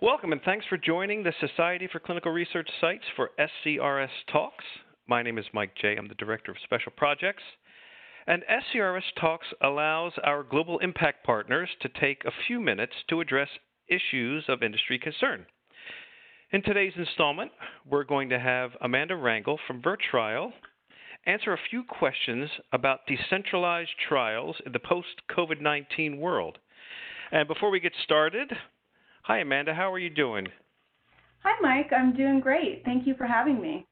Welcome and thanks for joining the Society for Clinical Research Sites for SCRS Talks. My name is Mike J. I'm the Director of Special Projects. And SCRS Talks allows our global impact partners to take a few minutes to address issues of industry concern. In today's installment, we're going to have Amanda Rangel from VirTrial answer a few questions about decentralized trials in the post COVID 19 world. And before we get started, hi Amanda, how are you doing? Hi Mike, I'm doing great. Thank you for having me.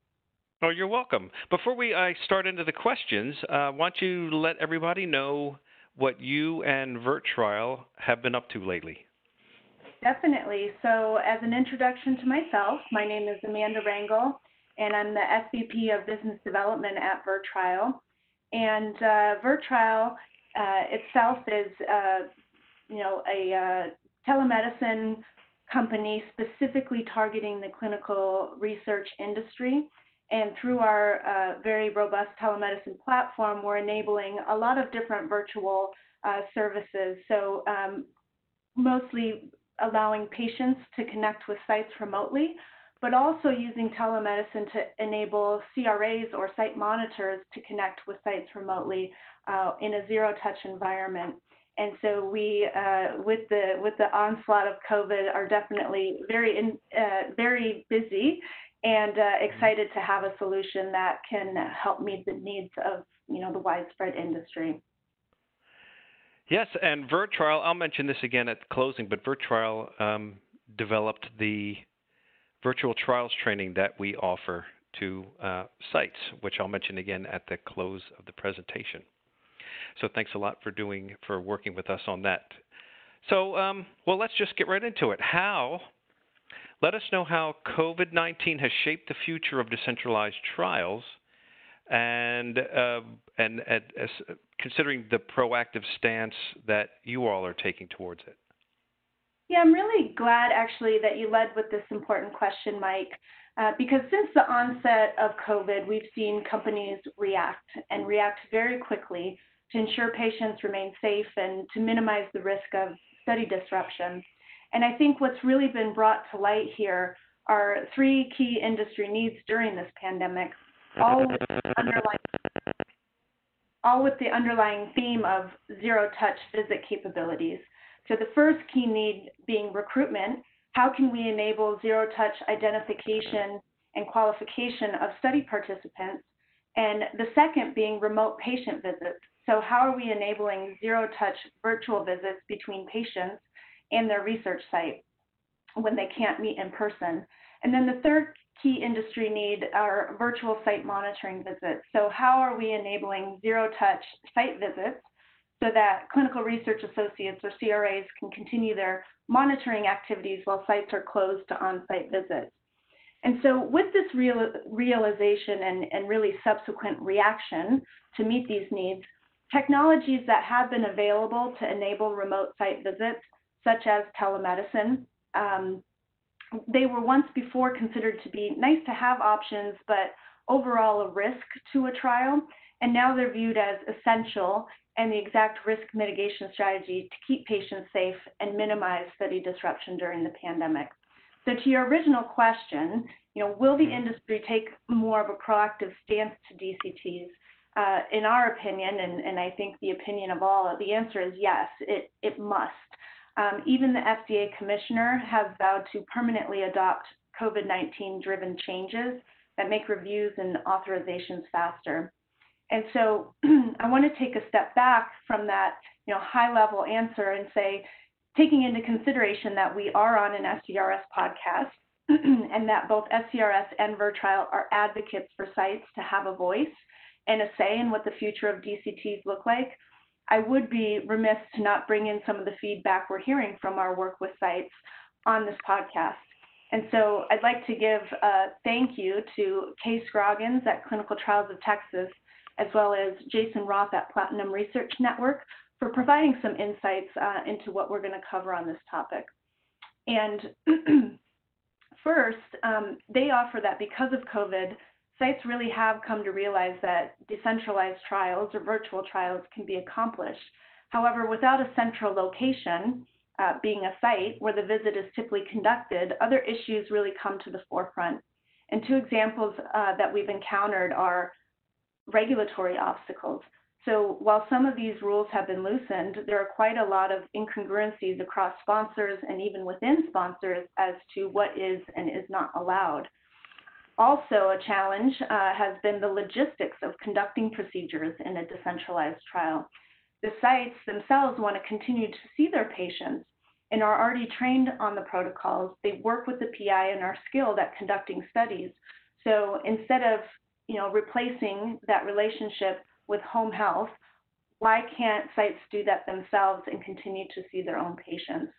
Oh, you're welcome. Before we uh, start into the questions, uh, want you to let everybody know what you and VirTrial have been up to lately. Definitely. So, as an introduction to myself, my name is Amanda Rangel, and I'm the SVP of Business Development at VirTrial. And uh, VirTrial uh, itself is, uh, you know, a uh, telemedicine company specifically targeting the clinical research industry. And through our uh, very robust telemedicine platform, we're enabling a lot of different virtual uh, services. So, um, mostly allowing patients to connect with sites remotely, but also using telemedicine to enable CRAs or site monitors to connect with sites remotely uh, in a zero-touch environment. And so we, uh, with the with the onslaught of COVID, are definitely very in, uh, very busy and uh, excited to have a solution that can help meet the needs of you know the widespread industry. Yes, and VirTrial, I'll mention this again at closing, but VirTrial um, developed the virtual trials training that we offer to uh, sites, which I'll mention again at the close of the presentation. So thanks a lot for doing for working with us on that. So um, well, let's just get right into it. How let us know how COVID 19 has shaped the future of decentralized trials and, uh, and, and considering the proactive stance that you all are taking towards it. Yeah, I'm really glad actually that you led with this important question, Mike, uh, because since the onset of COVID, we've seen companies react and react very quickly to ensure patients remain safe and to minimize the risk of study disruption. And I think what's really been brought to light here are three key industry needs during this pandemic, all with underlying all with the underlying theme of zero touch visit capabilities. So the first key need being recruitment. How can we enable zero touch identification and qualification of study participants? And the second being remote patient visits. So how are we enabling zero touch virtual visits between patients and their research site when they can't meet in person. And then the third key industry need are virtual site monitoring visits. So how are we enabling zero touch site visits so that clinical research associates or CRAs can continue their monitoring activities while sites are closed to on-site visits. And so with this real, realization and, and really subsequent reaction to meet these needs, technologies that have been available to enable remote site visits such as telemedicine. Um, they were once before considered to be nice to have options, but overall a risk to a trial. And now they're viewed as essential and the exact risk mitigation strategy to keep patients safe and minimize study disruption during the pandemic. So to your original question, you know, will the mm-hmm. industry take more of a proactive stance to DCTs? Uh, in our opinion, and, and I think the opinion of all, the answer is yes, it, it must. Um, even the FDA commissioner has vowed to permanently adopt COVID 19 driven changes that make reviews and authorizations faster. And so I want to take a step back from that you know, high level answer and say, taking into consideration that we are on an SCRS podcast and that both SCRS and VirTrial are advocates for sites to have a voice and a say in what the future of DCTs look like, I would be remiss to not bring in some of the feedback we're hearing from our work with sites on this podcast. And so I'd like to give a thank you to Kay Scroggins at Clinical Trials of Texas, as well as Jason Roth at Platinum Research Network for providing some insights uh, into what we're going to cover on this topic. And first, um, they offer that because of COVID, sites really have come to realize that decentralized trials or virtual trials can be accomplished. However, without a central location, uh, being a site where the visit is typically conducted, other issues really come to the forefront. And two examples uh, that we've encountered are regulatory obstacles. So while some of these rules have been loosened, there are quite a lot of incongruencies across sponsors and even within sponsors as to what is and is not allowed. Also, a challenge uh, has been the logistics of conducting procedures in a decentralized trial. The sites themselves want to continue to see their patients and are already trained on the protocols. They work with the PI and are skilled at conducting studies. So instead of you know, replacing that relationship with home health, why can't sites do that themselves and continue to see their own patients?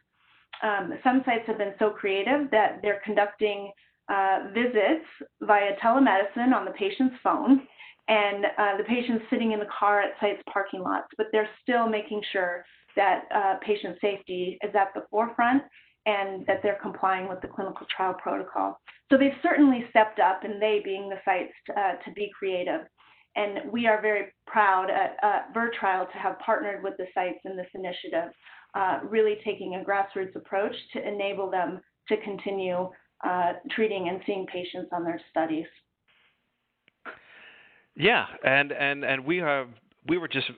Um, some sites have been so creative that they're conducting uh, visits via telemedicine on the patient's phone, and uh, the patient's sitting in the car at sites parking lots, but they're still making sure that uh, patient safety is at the forefront and that they're complying with the clinical trial protocol. So they've certainly stepped up, and they being the sites uh, to be creative. And we are very proud at uh, to have partnered with the sites in this initiative, uh, really taking a grassroots approach to enable them to continue uh, treating and seeing patients on their studies. Yeah, and and and we have we were just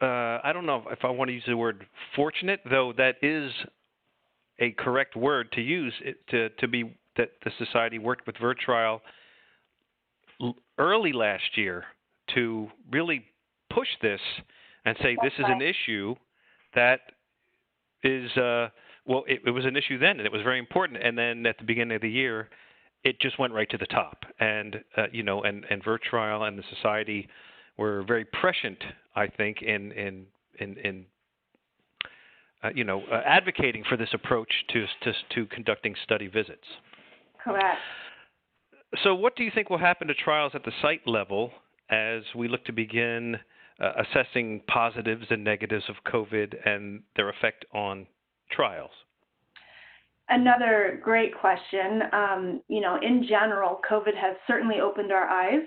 uh, I don't know if I want to use the word fortunate, though that is a correct word to use it, to to be that the society worked with VirTrial early last year to really push this and say this is an issue that is uh, well, it, it, was an issue then, and it was very important. And then at the beginning of the year, it just went right to the top. And uh, you know, and and VirTrial and the society were very prescient, I think, in in in, in uh, you know, uh, advocating for this approach to, to to conducting study visits. Correct. So, what do you think will happen to trials at the site level as we look to begin uh, assessing positives and negatives of COVID and their effect on trials? Another great question. Um, you know, in general, COVID has certainly opened our eyes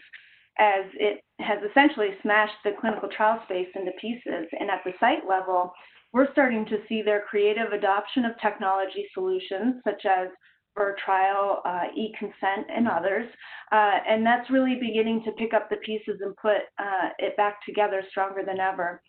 as it has essentially smashed the clinical trial space into pieces. And at the site level, we're starting to see their creative adoption of technology solutions such as VirTrial, uh, e-consent, and others. Uh, and that's really beginning to pick up the pieces and put uh, it back together stronger than ever.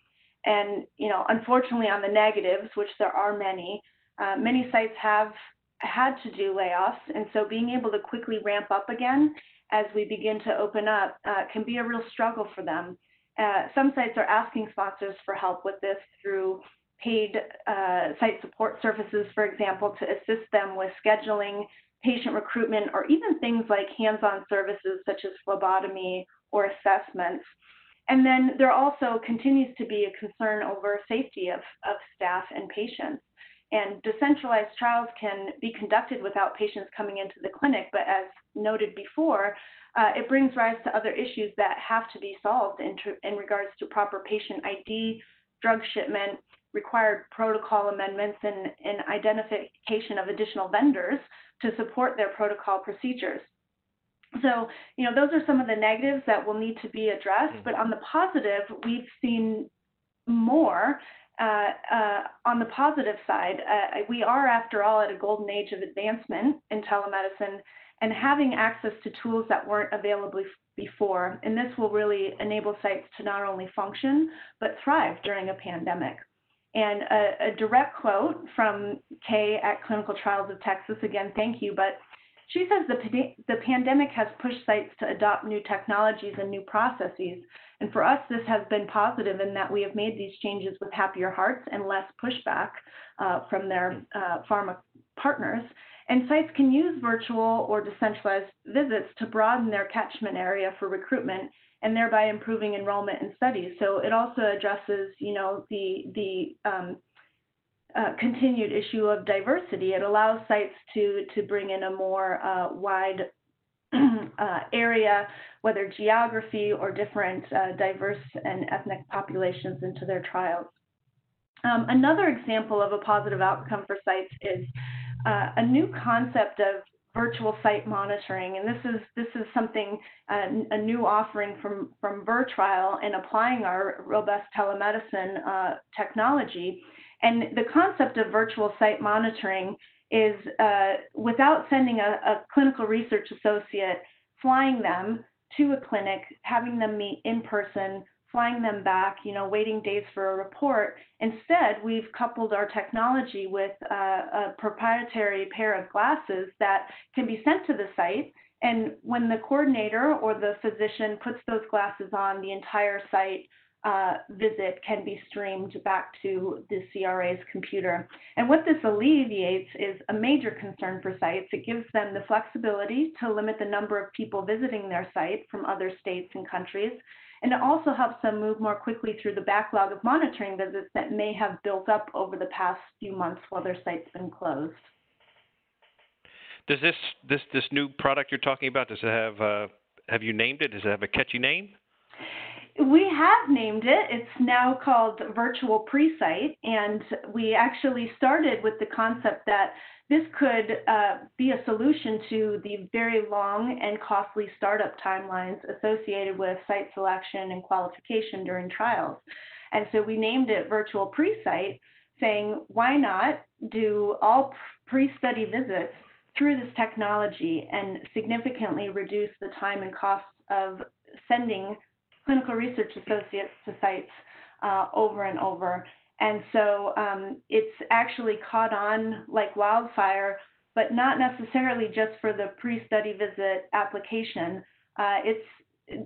And, you know, unfortunately on the negatives, which there are many, uh, many sites have had to do layoffs. And so being able to quickly ramp up again as we begin to open up uh, can be a real struggle for them. Uh, some sites are asking sponsors for help with this through paid uh, site support services, for example, to assist them with scheduling, patient recruitment, or even things like hands-on services such as phlebotomy or assessments. And then there also continues to be a concern over safety of, of staff and patients. And decentralized trials can be conducted without patients coming into the clinic, but as noted before, uh, it brings rise to other issues that have to be solved in, in regards to proper patient ID, drug shipment, required protocol amendments, and, and identification of additional vendors to support their protocol procedures. So, you know, those are some of the negatives that will need to be addressed. Mm-hmm. But on the positive, we've seen more. Uh, uh, on the positive side, uh, we are, after all, at a golden age of advancement in telemedicine and having access to tools that weren't available before. And this will really enable sites to not only function, but thrive during a pandemic. And a, a direct quote from Kay at Clinical Trials of Texas, again, thank you, but she says the, the pandemic has pushed sites to adopt new technologies and new processes. And for us, this has been positive in that we have made these changes with happier hearts and less pushback uh, from their uh, pharma partners. And sites can use virtual or decentralized visits to broaden their catchment area for recruitment and thereby improving enrollment in studies. So it also addresses, you know, the the um, uh, continued issue of diversity. It allows sites to, to bring in a more uh, wide uh, area, whether geography or different uh, diverse and ethnic populations into their trials. Um, another example of a positive outcome for sites is uh, a new concept of virtual site monitoring, and this is this is something uh, a new offering from from VirTrial and applying our robust telemedicine uh, technology And the concept of virtual site monitoring is uh, without sending a, a clinical research associate, flying them to a clinic, having them meet in person, flying them back, you know, waiting days for a report. Instead, we've coupled our technology with uh, a proprietary pair of glasses that can be sent to the site. And when the coordinator or the physician puts those glasses on, the entire site uh, visit can be streamed back to the CRA's computer. And what this alleviates is a major concern for sites. It gives them the flexibility to limit the number of people visiting their site from other states and countries. And it also helps them move more quickly through the backlog of monitoring visits that may have built up over the past few months while their site's been closed. Does this this this new product you're talking about does it have uh, have you named it? Does it have a catchy name? We have named it. It's now called Virtual Pre-Site, and we actually started with the concept that this could uh, be a solution to the very long and costly startup timelines associated with site selection and qualification during trials. And so we named it Virtual Pre-Site, saying, why not do all pre-study visits through this technology and significantly reduce the time and costs of sending clinical research associates to sites uh, over and over. And so um, it's actually caught on like wildfire, but not necessarily just for the pre study visit application. Uh, it's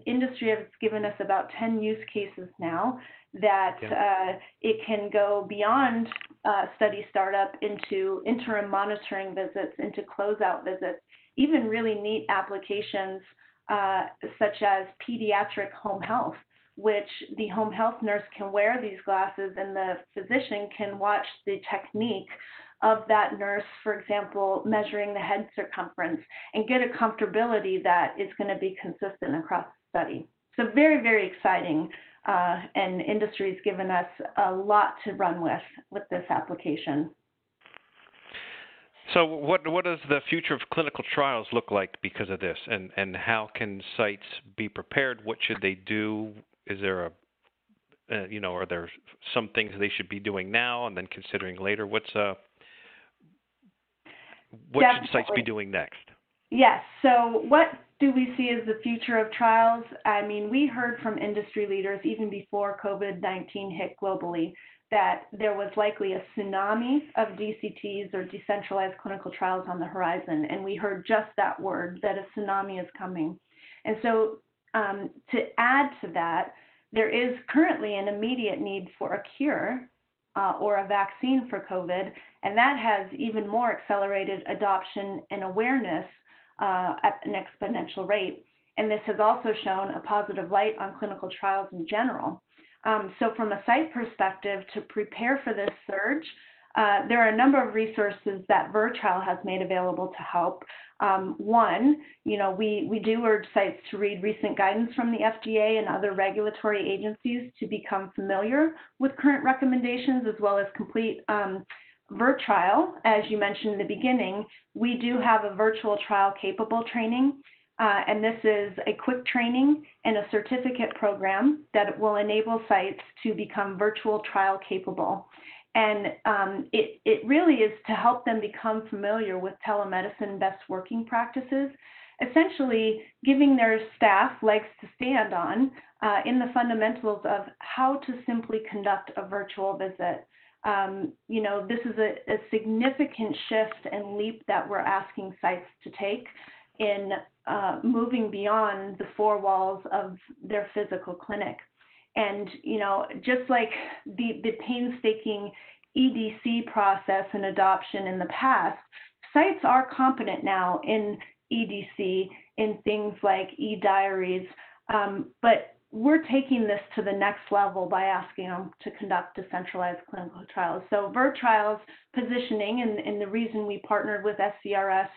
industry has given us about 10 use cases now that yeah. uh, it can go beyond uh, study startup into interim monitoring visits, into closeout visits, even really neat applications uh, such as pediatric home health, which the home health nurse can wear these glasses and the physician can watch the technique of that nurse, for example, measuring the head circumference and get a comfortability that is going to be consistent across the study. So, very, very exciting. Uh, and industry's given us a lot to run with with this application. So, what what does the future of clinical trials look like because of this, and and how can sites be prepared? What should they do? Is there a uh, you know, are there some things they should be doing now and then considering later? What's uh, what Definitely. should sites be doing next? Yes. So, what do we see as the future of trials? I mean, we heard from industry leaders even before COVID 19 hit globally that there was likely a tsunami of DCTs or decentralized clinical trials on the horizon. And we heard just that word, that a tsunami is coming. And so, um, to add to that, there is currently an immediate need for a cure uh, or a vaccine for COVID, and that has even more accelerated adoption and awareness uh, at an exponential rate. And this has also shown a positive light on clinical trials in general. Um, so from a site perspective, to prepare for this surge, uh, there are a number of resources that VirTrial has made available to help. Um, one, you know, we, we do urge sites to read recent guidance from the FDA and other regulatory agencies to become familiar with current recommendations as well as complete um, VirTrial. As you mentioned in the beginning, we do have a virtual trial capable training uh, and this is a quick training and a certificate program that will enable sites to become virtual trial capable. And um, it, it really is to help them become familiar with telemedicine best working practices, essentially giving their staff legs to stand on uh, in the fundamentals of how to simply conduct a virtual visit. Um, you know, this is a, a significant shift and leap that we're asking sites to take in uh, moving beyond the four walls of their physical clinic. And, you know, just like the, the painstaking EDC process and adoption in the past, sites are competent now in EDC, in things like e diaries, um, but we're taking this to the next level by asking them to conduct decentralized clinical trials. So VirTrial's positioning and, and the reason we partnered with SCRS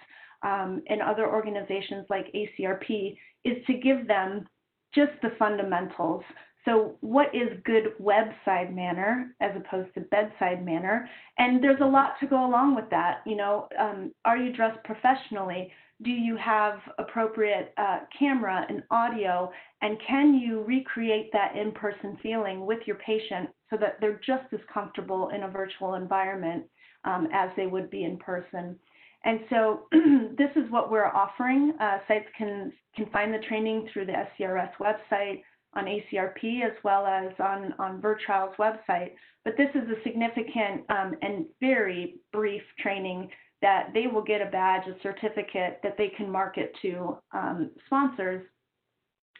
um, and other organizations like ACRP is to give them just the fundamentals. So, what is good webside manner as opposed to bedside manner? And there's a lot to go along with that. You know, um, are you dressed professionally? Do you have appropriate uh, camera and audio? And can you recreate that in person feeling with your patient so that they're just as comfortable in a virtual environment um, as they would be in person. And so this is what we're offering. Uh, sites can, can find the training through the SCRS website, on ACRP as well as on, on VirTrial's website. But this is a significant um, and very brief training that they will get a badge, a certificate that they can market to um, sponsors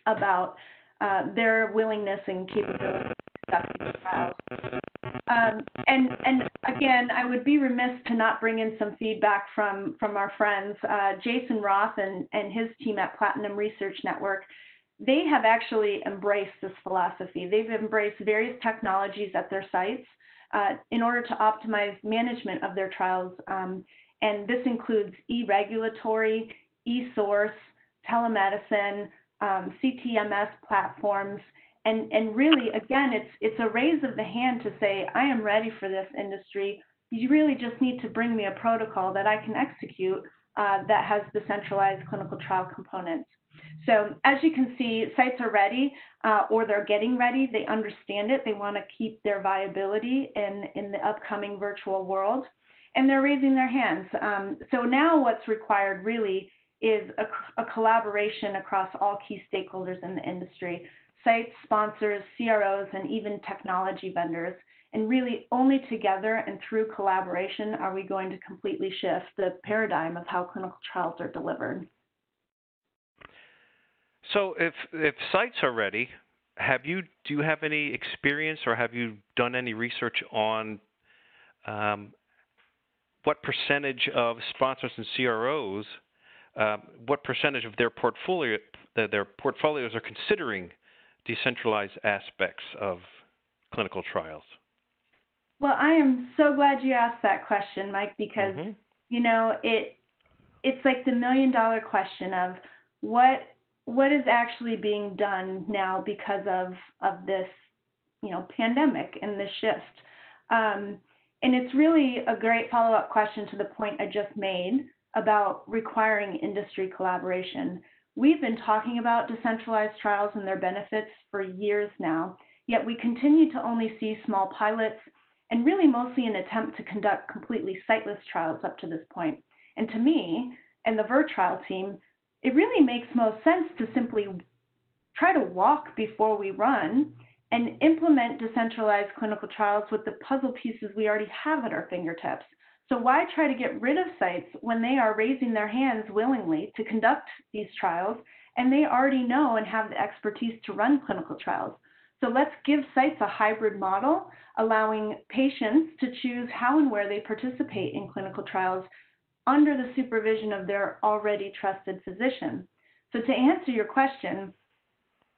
about uh, their willingness and capability conducting trials. Um, and and again, I would be remiss to not bring in some feedback from from our friends, uh, Jason Roth and and his team at Platinum Research Network. They have actually embraced this philosophy. They've embraced various technologies at their sites uh, in order to optimize management of their trials. Um, and this includes e-regulatory, e-source, telemedicine, um, CTMS platforms, and, and really, again, it's, it's a raise of the hand to say, I am ready for this industry. You really just need to bring me a protocol that I can execute uh, that has the centralized clinical trial components. So as you can see, sites are ready uh, or they're getting ready. They understand it. They want to keep their viability in, in the upcoming virtual world. And they're raising their hands. Um, so now what's required really is a, a collaboration across all key stakeholders in the industry sites, sponsors, CROs, and even technology vendors. And really, only together and through collaboration are we going to completely shift the paradigm of how clinical trials are delivered. So, if if sites are ready, have you do you have any experience or have you done any research on um, what percentage of sponsors and CROs, uh, what percentage of their portfolio their portfolios are considering decentralized aspects of clinical trials? Well, I am so glad you asked that question, Mike, because mm-hmm. you know it. It's like the million dollar question of what what is actually being done now because of of this you know pandemic and this shift. Um, and it's really a great follow up question to the point I just made about requiring industry collaboration. We've been talking about decentralized trials and their benefits for years now, yet we continue to only see small pilots and really mostly an attempt to conduct completely siteless trials up to this point. And to me and the VirTrial team, it really makes most sense to simply try to walk before we run and implement decentralized clinical trials with the puzzle pieces we already have at our fingertips. So why try to get rid of sites when they are raising their hands willingly to conduct these trials and they already know and have the expertise to run clinical trials? So let's give sites a hybrid model, allowing patients to choose how and where they participate in clinical trials under the supervision of their already trusted physician. So to answer your question,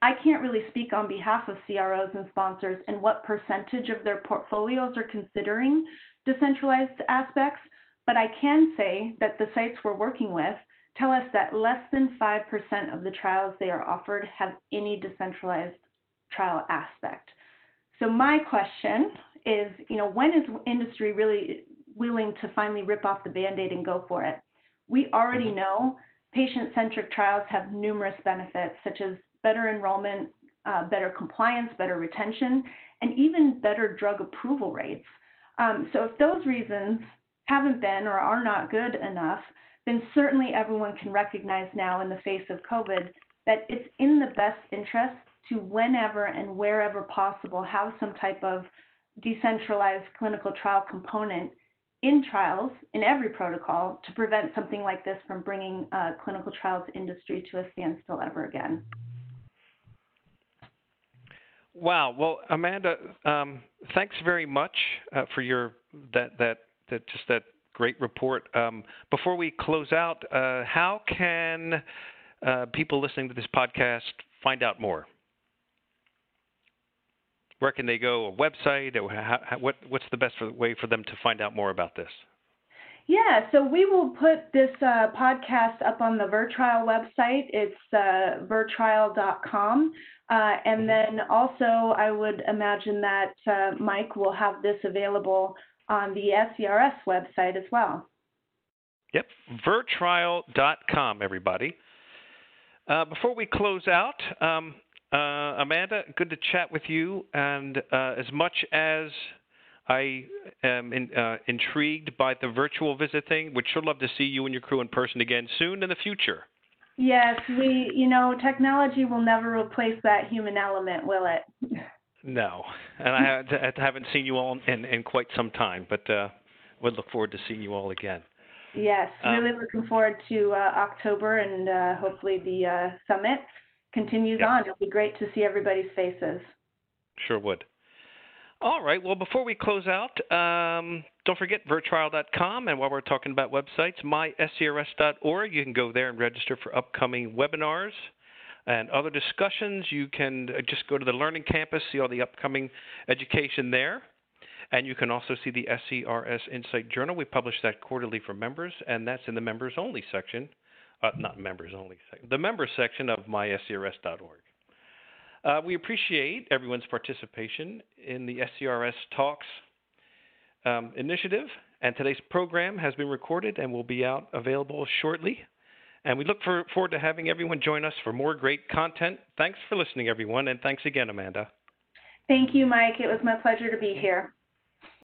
I can't really speak on behalf of CROs and sponsors and what percentage of their portfolios are considering decentralized aspects, but I can say that the sites we're working with tell us that less than 5% of the trials they are offered have any decentralized trial aspect. So my question is, you know, when is industry really willing to finally rip off the band-aid and go for it? We already mm-hmm. know patient-centric trials have numerous benefits, such as better enrollment, uh, better compliance, better retention, and even better drug approval rates. Um, so if those reasons haven't been or are not good enough, then certainly everyone can recognize now in the face of COVID that it's in the best interest to whenever and wherever possible have some type of decentralized clinical trial component in trials in every protocol to prevent something like this from bringing uh, clinical trials industry to a standstill ever again. Wow. Well, Amanda, um, thanks very much uh, for your that that that just that great report. Um, before we close out, uh, how can uh, people listening to this podcast find out more? Where can they go? A website? How, how, what what's the best way for them to find out more about this? Yeah, so we will put this uh, podcast up on the VirTrial website. It's uh, virtrial.com. Uh, and mm-hmm. then also, I would imagine that uh, Mike will have this available on the SCRS website as well. Yep, virtrial.com, everybody. Uh, before we close out, um, Uh, Amanda, good to chat with you. And uh, as much as I am in, uh, intrigued by the virtual visit thing, would sure love to see you and your crew in person again soon in the future. Yes, we, you know, technology will never replace that human element, will it? No, and I haven't seen you all in, in quite some time, but uh, would look forward to seeing you all again. Yes, really um, looking forward to uh, October and uh, hopefully the uh, summit continues yep. on. It'll be great to see everybody's faces. Sure would. All right. Well, before we close out, um, don't forget virtrial.com. And while we're talking about websites, myscrs.org. You can go there and register for upcoming webinars and other discussions. You can uh, just go to the Learning Campus, see all the upcoming education there. And you can also see the SCRS Insight Journal. We publish that quarterly for members, and that's in the members only section. Uh, not members only, section, the members section of myscrs.org. Uh, we appreciate everyone's participation in the SCRS Talks um, initiative, and today's program has been recorded and will be out available shortly. And we look for, forward to having everyone join us for more great content. Thanks for listening, everyone, and thanks again, Amanda. Thank you, Mike. It was my pleasure to be here.